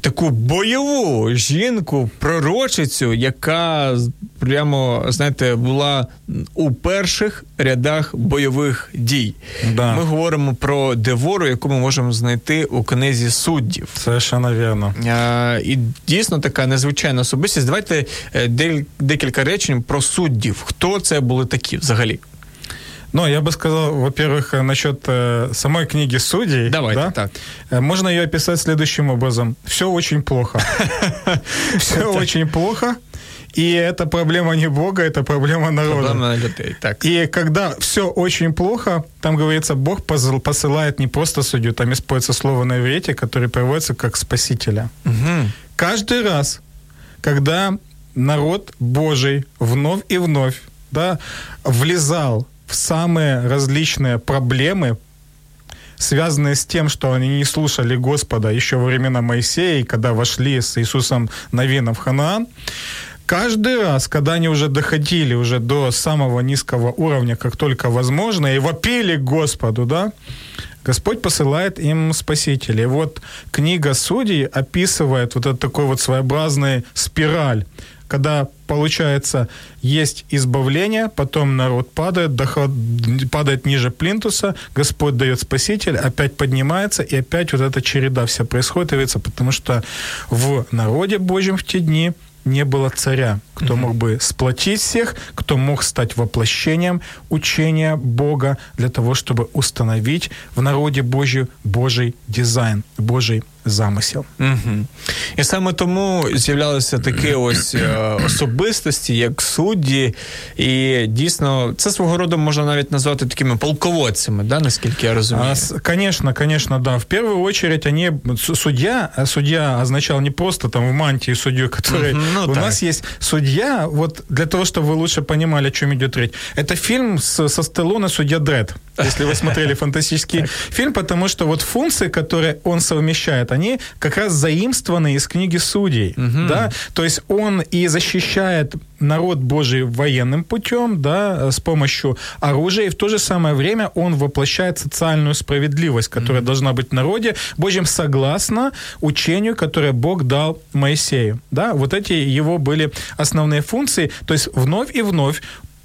таку бойову жінку, пророчицю, яка прямо знаєте була у перших рядах бойових дій. Да. Ми говоримо про Девору, яку ми можемо знайти у книзі суддів. Совершенно вірно. А, І дійсно така незвичайна особистість. Давайте е, декілька речень про суддів. Хто це були такі взагалі? Ну, я бы сказал, во-первых, э, насчет э, самой книги судей. Давайте да? так. Э, можно ее описать следующим образом. Все очень плохо. (laughs) Все очень плохо. И это проблема не Бога, это проблема народа. Проблема людей, так. И когда все очень плохо, там говорится, Бог посылает не просто судью, там используется слово на иврите, которое переводится как спасителя. Угу. Каждый раз, когда народ Божий вновь и вновь да, влезал в самые различные проблемы, связанные с тем, что они не слушали Господа еще во времена Моисея, когда вошли с Иисусом Навина в Ханаан, каждый раз, когда они уже доходили уже до самого низкого уровня, как только возможно, и вопили Господу, да, Господь посылает им спасителей. Вот книга Судей описывает вот этот такой вот своеобразный спираль когда получается есть избавление, потом народ падает, доход, падает ниже плинтуса, Господь дает спаситель, опять поднимается, и опять вот эта череда вся происходит, потому что в народе Божьем в те дни не было царя, кто мог бы сплотить всех, кто мог стать воплощением учения Бога для того, чтобы установить в народе Божью Божий дизайн, Божий замисел. Угу. І саме тому з'являлися такі ось е, особистості, як судді, і дійсно це свого роду можна навіть назвати такими полководцями, да, наскільки я розумію. А, конечно, конечно, да. В первую очередь они судья, судья означал не просто там в мантии судью, который угу, ну, у так. нас есть судья, вот для того, чтобы вы лучше понимали, о чем идет речь. Это фильм с, со Стеллоне «Судья Дред», если вы смотрели фантастический (laughs) фильм, потому что вот функции, которые он совмещает, они как раз заимствованы из книги Судей, угу. да, то есть он и защищает народ Божий военным путем, да, с помощью оружия, и в то же самое время он воплощает социальную справедливость, которая mm-hmm. должна быть в народе Божьем согласно учению, которое Бог дал Моисею, да, вот эти его были основные функции, то есть вновь и вновь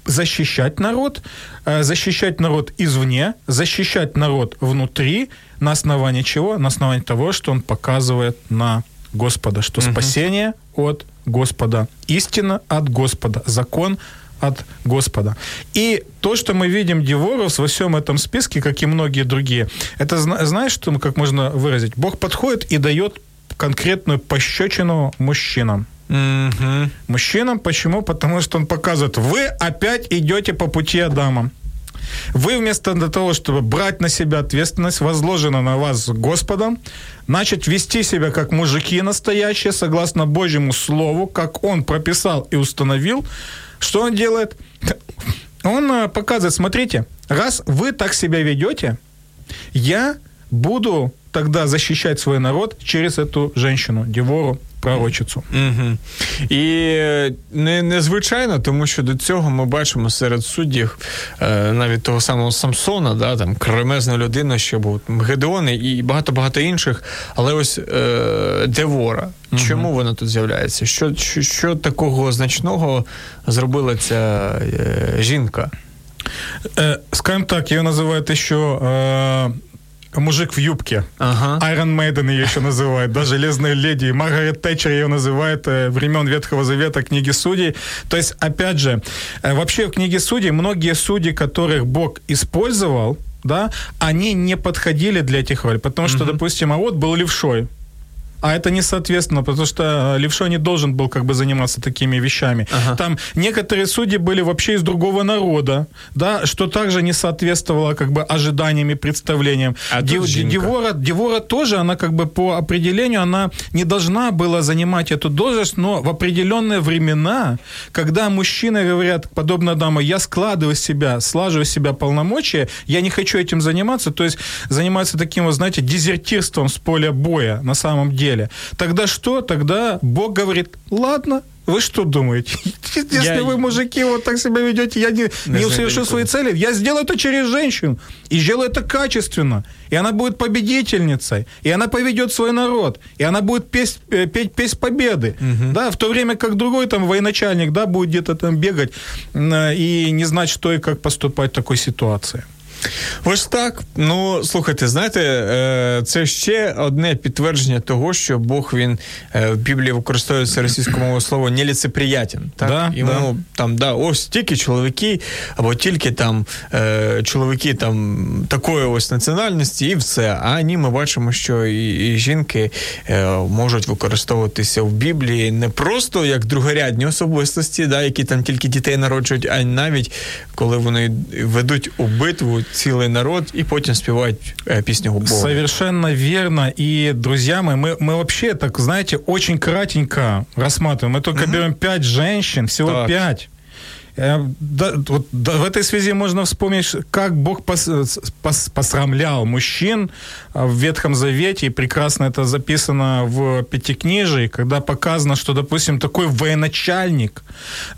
защищать народ, э, защищать народ извне, защищать народ внутри, на основании чего? На основании того, что он показывает на Господа, что угу. спасение от Господа, истина от Господа, закон от Господа. И то, что мы видим Диворус во всем этом списке, как и многие другие, это знаешь, что, как можно выразить? Бог подходит и дает конкретную пощечину мужчинам. Угу. Мужчинам почему? Потому что он показывает, вы опять идете по пути Адама. Вы вместо того, чтобы брать на себя ответственность, возложена на вас Господом, начать вести себя как мужики настоящие, согласно Божьему Слову, как Он прописал и установил, что Он делает? Он э, показывает, смотрите, раз вы так себя ведете, я буду тогда защищать свой народ через эту женщину, Девору, пророчицю. Угу. І не, незвичайно, тому що до цього ми бачимо серед суддів е, навіть того самого Самсона, да, там кремезна людина, що був Гедеон і багато-багато інших. Але ось е, Девора. Угу. Чому вона тут з'являється? Що, що, що такого значного зробила ця е, жінка? Э, скажем так, ее называют еще э, мужик в юбке. Ага. Iron Maiden ее еще называют, да, Железная леди. Маргарет Тэтчер ее называют э, времен Ветхого Завета, книги судей. То есть, опять же, э, вообще в книге судей многие судьи, которых Бог использовал, да, они не подходили для этих ролей. Потому что, угу. допустим, а вот был левшой. А это не соответственно, потому что э, Левшо не должен был как бы заниматься такими вещами. Ага. Там некоторые судьи были вообще из другого народа, да, что также не соответствовало как бы ожиданиям и представлениям. А Дев, Девора, Девора тоже, она как бы по определению, она не должна была занимать эту должность, но в определенные времена, когда мужчины говорят, подобно даму, я складываю себя, слаживаю себя полномочия, я не хочу этим заниматься, то есть заниматься таким, вот, знаете, дезертирством с поля боя на самом деле, деле. Тогда что? Тогда Бог говорит, ладно, вы что думаете? (laughs) Если я... вы, мужики, вот так себя ведете, я не, не, не совершу свои цели, я сделаю это через женщину. И сделаю это качественно. И она будет победительницей. И она поведет свой народ. И она будет петь, э, петь победы. Угу. Да, в то время как другой там военачальник да, будет где-то там бегать и не знать, что и как поступать в такой ситуации. Ось так. Ну, слухайте, знаєте, е, це ще одне підтвердження того, що Бог він е, в Біблії використовується російською мовою слово неліцеприятен. Так? Да, Йому да. там, да, ось тільки чоловіки, або тільки там е, чоловіки там такої ось національності, і все. А ні, ми бачимо, що і, і жінки можуть використовуватися в Біблії не просто як другорядні особистості, да, які там тільки дітей народжують, а навіть коли вони ведуть у битву целый народ, и потом спевать э, песню Бога. Совершенно верно. И, друзья мои, мы, мы вообще, так знаете, очень кратенько рассматриваем. Мы только mm-hmm. берем пять женщин, всего так. пять. Э, да, вот, да, в этой связи можно вспомнить, как Бог пос, пос, посрамлял мужчин а, в Ветхом Завете, и прекрасно это записано в Пятикнижии, когда показано, что, допустим, такой военачальник,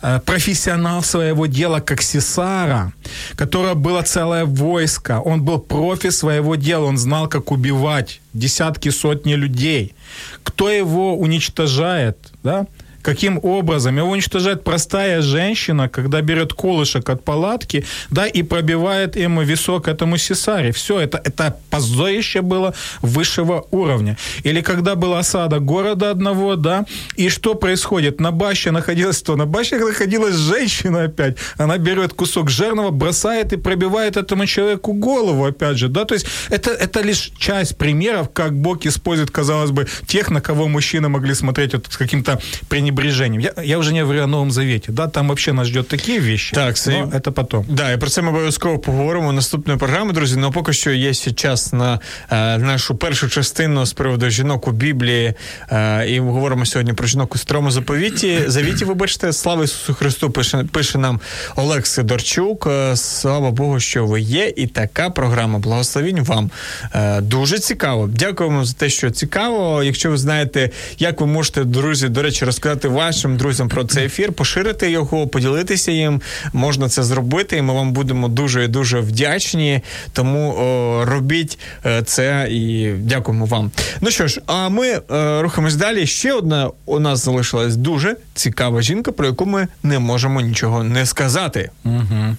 э, профессионал своего дела, как Сесара, которое было целое войско, он был профи своего дела, он знал, как убивать десятки, сотни людей. Кто его уничтожает, да? Каким образом? Его уничтожает простая женщина, когда берет колышек от палатки, да, и пробивает им висок этому сесаре. Все, это, это позорище было высшего уровня. Или когда была осада города одного, да, и что происходит? На баще находилась что? На баще находилась женщина опять. Она берет кусок жирного, бросает и пробивает этому человеку голову, опять же, да, то есть это, это лишь часть примеров, как Бог использует, казалось бы, тех, на кого мужчины могли смотреть вот, с каким-то пренебрежением пренебрежением. Я, я уже не говорю о Новом Завете, да, там вообще нас ждет такие вещи, так, но это потом. Да, і про це ми обов'язково поговоримо наступної програми, друзі. Ну поки що є ще час на е, нашу першу частину з приводу жінок у Біблії. Е, і ми говоримо сьогодні про жінок у старому заповіті. Завіті, вибачте, слава Ісусу Христу, пише, пише нам Олег Сидорчук. Е, слава Богу, що ви є. І така програма. Благословінь вам. Е, дуже цікаво. Дякуємо за те, що цікаво. Якщо ви знаєте, як ви можете, друзі, до речі, розказати вашим друзям про цей ефір, поширити його, поділитися їм. Можна це зробити, і ми вам будемо дуже і дуже вдячні. Тому о, робіть е, це і дякуємо вам. Ну що ж, а ми е, рухаємось далі. Ще одна у нас залишилась дуже цікава жінка, про яку ми не можемо нічого не сказати. Угу.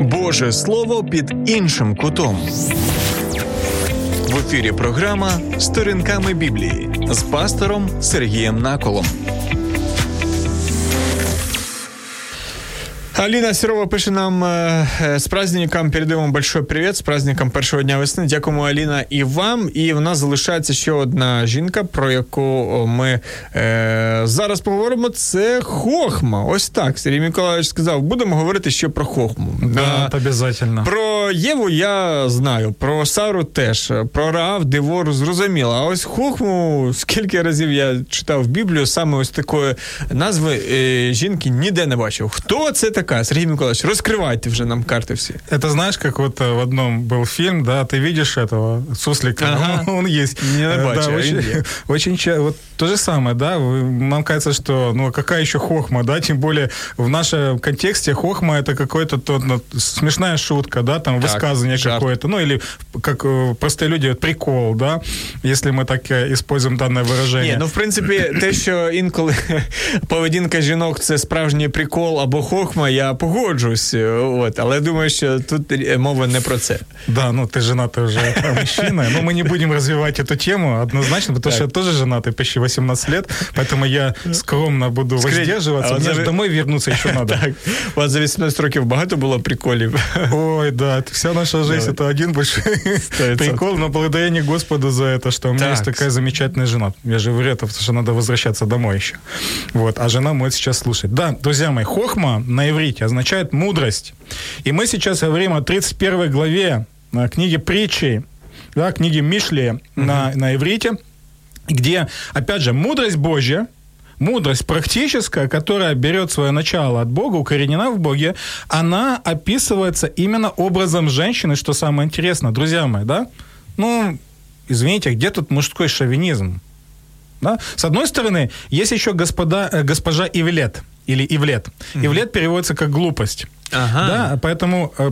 Боже Слово під іншим кутом. В ефірі програма Сторінками Біблії з пастором Сергієм Наколом. Алина Серова пише нам э, с праздником передаємо большой привіт, з праздником першого дня весни. Дякуємо, Аліна, і вам. І в нас залишається ще одна жінка, про яку ми е, зараз поговоримо. Це Хохма. Ось так. Сергій Миколаївич сказав, будемо говорити ще про Хохму. Да, обов'язково. Про Єву я знаю, про Сару теж, про Раав, Девору зрозуміло. А ось Хохму, скільки разів я читав Біблію, саме ось такої назви е, жінки ніде не бачив. Хто це так? такая? Сергей Николаевич, раскрывайте уже нам карты все. Это знаешь, как вот э, в одном был фильм, да, ты видишь этого суслика, ага. он, он есть. Не э, да, да, очень, (laughs) очень вот то же самое, да, нам кажется, что, ну, какая еще хохма, да, тем более в нашем контексте хохма это какой-то тот, ну, смешная шутка, да, там, так, высказывание какое-то, ну, или как э, простые люди, прикол, да, если мы так используем данное выражение. Не, ну, в принципі, те, що інколи (laughs) поведінка жінок це справжній прикол або хохма, я погоджусь, от, але думаю, що тут мова не про це. Да, ну ты женатый уже мужчина, но мы не будем развивать эту тему однозначно, потому так. что я тоже женатый почти 18 лет, поэтому я скромно буду Скажіть, воздерживаться, мне за... домой вернуться еще надо. Так. У вас за 18 років багато було приколів? Ой, да, вся наша жизнь это один большой прикол, но благодарение Господу за это, что у меня есть такая замечательная жена. Я же говорю это, потому что надо возвращаться домой еще. Вот, а жена может сейчас слушать. Да, друзья мои, хохма на иврите иврите означает мудрость. И мы сейчас говорим о 31 главе э, книги притчи, да, книги Мишли угу. на, на иврите, где, опять же, мудрость Божья, мудрость практическая, которая берет свое начало от Бога, укоренена в Боге, она описывается именно образом женщины, что самое интересное, друзья мои, да? Ну, извините, где тут мужской шовинизм? Да? С одной стороны, есть еще господа, э, госпожа Ивлет – или ивлет. Mm-hmm. Ивлет переводится как глупость. Ага. Да, поэтому э,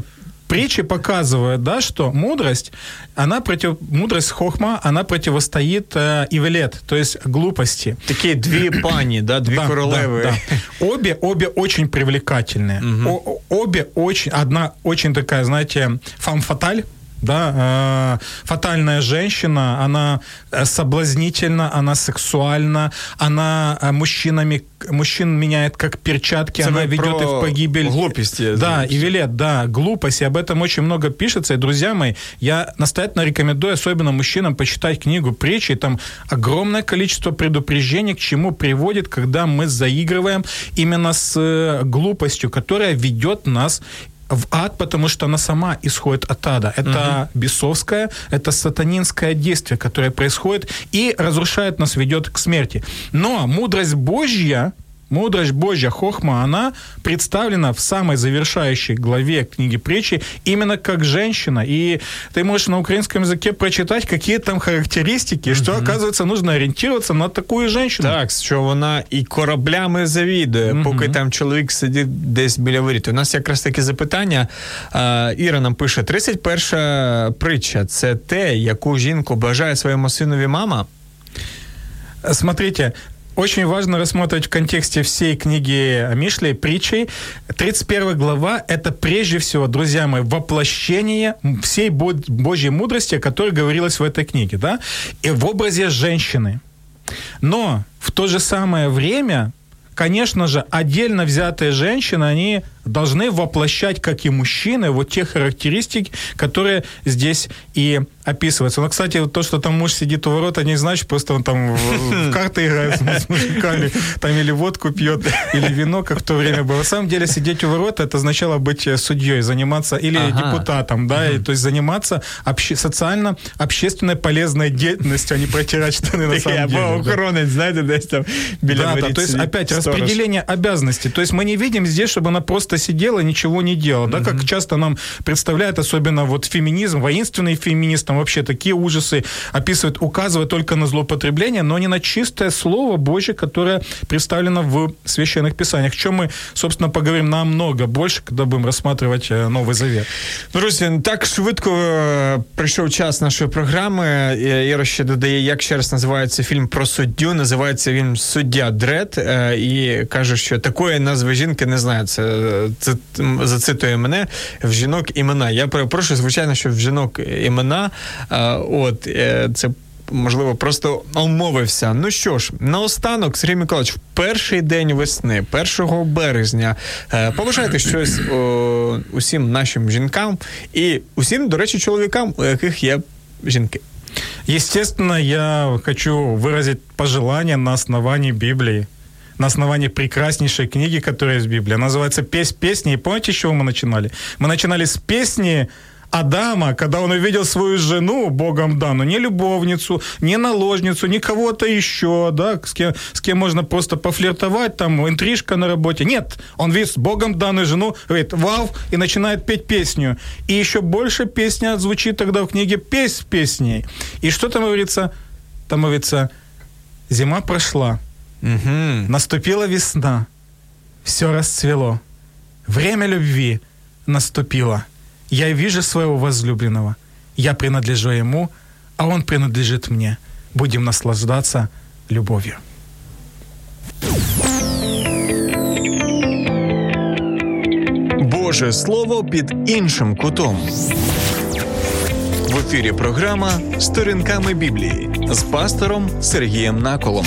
притчи показывают, да, что мудрость, она против, мудрость хохма, она противостоит э, ивлет, то есть глупости. Такие две (clears throat) пани, да, две да, королевы. Да, да. Обе, обе очень привлекательные. Угу. О, обе очень, одна очень такая, знаете, фам-фаталь, да, э, фатальная женщина, она э, соблазнительна, она сексуальна, она э, мужчинами, мужчин меняет как перчатки, Это она ведет их в погибель. Глупости. Да, и велет, да, глупость, и об этом очень много пишется, и, друзья мои, я настоятельно рекомендую, особенно мужчинам, почитать книгу притчи, там огромное количество предупреждений, к чему приводит, когда мы заигрываем именно с глупостью, которая ведет нас в ад, потому что она сама исходит от ада. Это угу. бесовское, это сатанинское действие, которое происходит и разрушает нас, ведет к смерти. Но мудрость Божья, Мудрость Божья, Хохма, она представлена в самой завершающей главе книги притчи именно как женщина. И ты можешь на украинском языке прочитать, какие там характеристики, mm-hmm. что, оказывается, нужно ориентироваться на такую женщину. Так, що вона і кораблями завідує, mm-hmm. поки там чоловік сидить десь біля воріт. У нас якраз таке запитання. Іра нам пише: 31 притча це те, яку жінку бажає своєму синові мама. Смотрите, очень важно рассматривать в контексте всей книги Мишлей, притчей. 31 глава – это прежде всего, друзья мои, воплощение всей Божьей мудрости, о которой говорилось в этой книге, да, и в образе женщины. Но в то же самое время, конечно же, отдельно взятые женщины, они должны воплощать, как и мужчины, вот те характеристики, которые здесь и описываются. Но, кстати, вот то, что там муж сидит у ворот, не значит, просто он там в (laughs) карты играет с мужиками, там или водку пьет, или вино, как в то время было. На самом деле, сидеть у ворот, это означало быть судьей, заниматься, или депутатом, да, и, то есть заниматься социально-общественной полезной деятельностью, а не протирать штаны на самом деле. Або охоронець, десь там біля Да, то есть опять распределение обязанностей. То есть мы не видим здесь, чтобы она просто сидела, ничего не делала, да, как часто нам представляют, особенно вот феминизм, воинственный феминист, там вообще такие ужасы описывает, указывает только на злоупотребление, но не на чистое слово Божье, которое представлено в священных писаниях. О чем мы, собственно, поговорим намного больше, когда будем рассматривать э, Новый Завет. Друзі, так швидко е, прийшов час нашої програми. Іра ще додає, як ще раз називається фільм про суддю. Називається він Суддя Дред. Е, і каже, що такої назви жінки не знає. Це, це зацитує мене в жінок імена. Я перепрошую, звичайно, що в жінок імена. Е, от це можливо, просто омовився. Ну що ж, наостанок, Сергій Миколаївич, в перший день весни, 1 березня, е, побажайте щось о, усім нашим жінкам і усім, до речі, чоловікам, у яких є жінки. Естественно, я хочу выразить пожелание на основании Библии на основании прекраснейшей книги, которая в Библии. Называется «Песнь песни». И помните, с чего мы начинали? Мы начинали с песни Адама, когда он увидел свою жену, Богом данную, не любовницу, не наложницу, не кого-то еще, да, с кем, с кем можно просто пофлиртовать, там, интрижка на работе. Нет, он видит Богом данную жену, говорит, вау, и начинает петь песню. И еще больше песня звучит тогда в книге «Песнь песней». И что там говорится? Там говорится, зима прошла, угу. наступила весна, все расцвело, время любви наступило – я вижу своего возлюбленного. Я принадлежу ему, а он принадлежит мне. Будем наслаждаться любовью. Боже Слово під іншим кутом. В ефірі програма Сторінками Біблії з пастором Сергієм Наколом.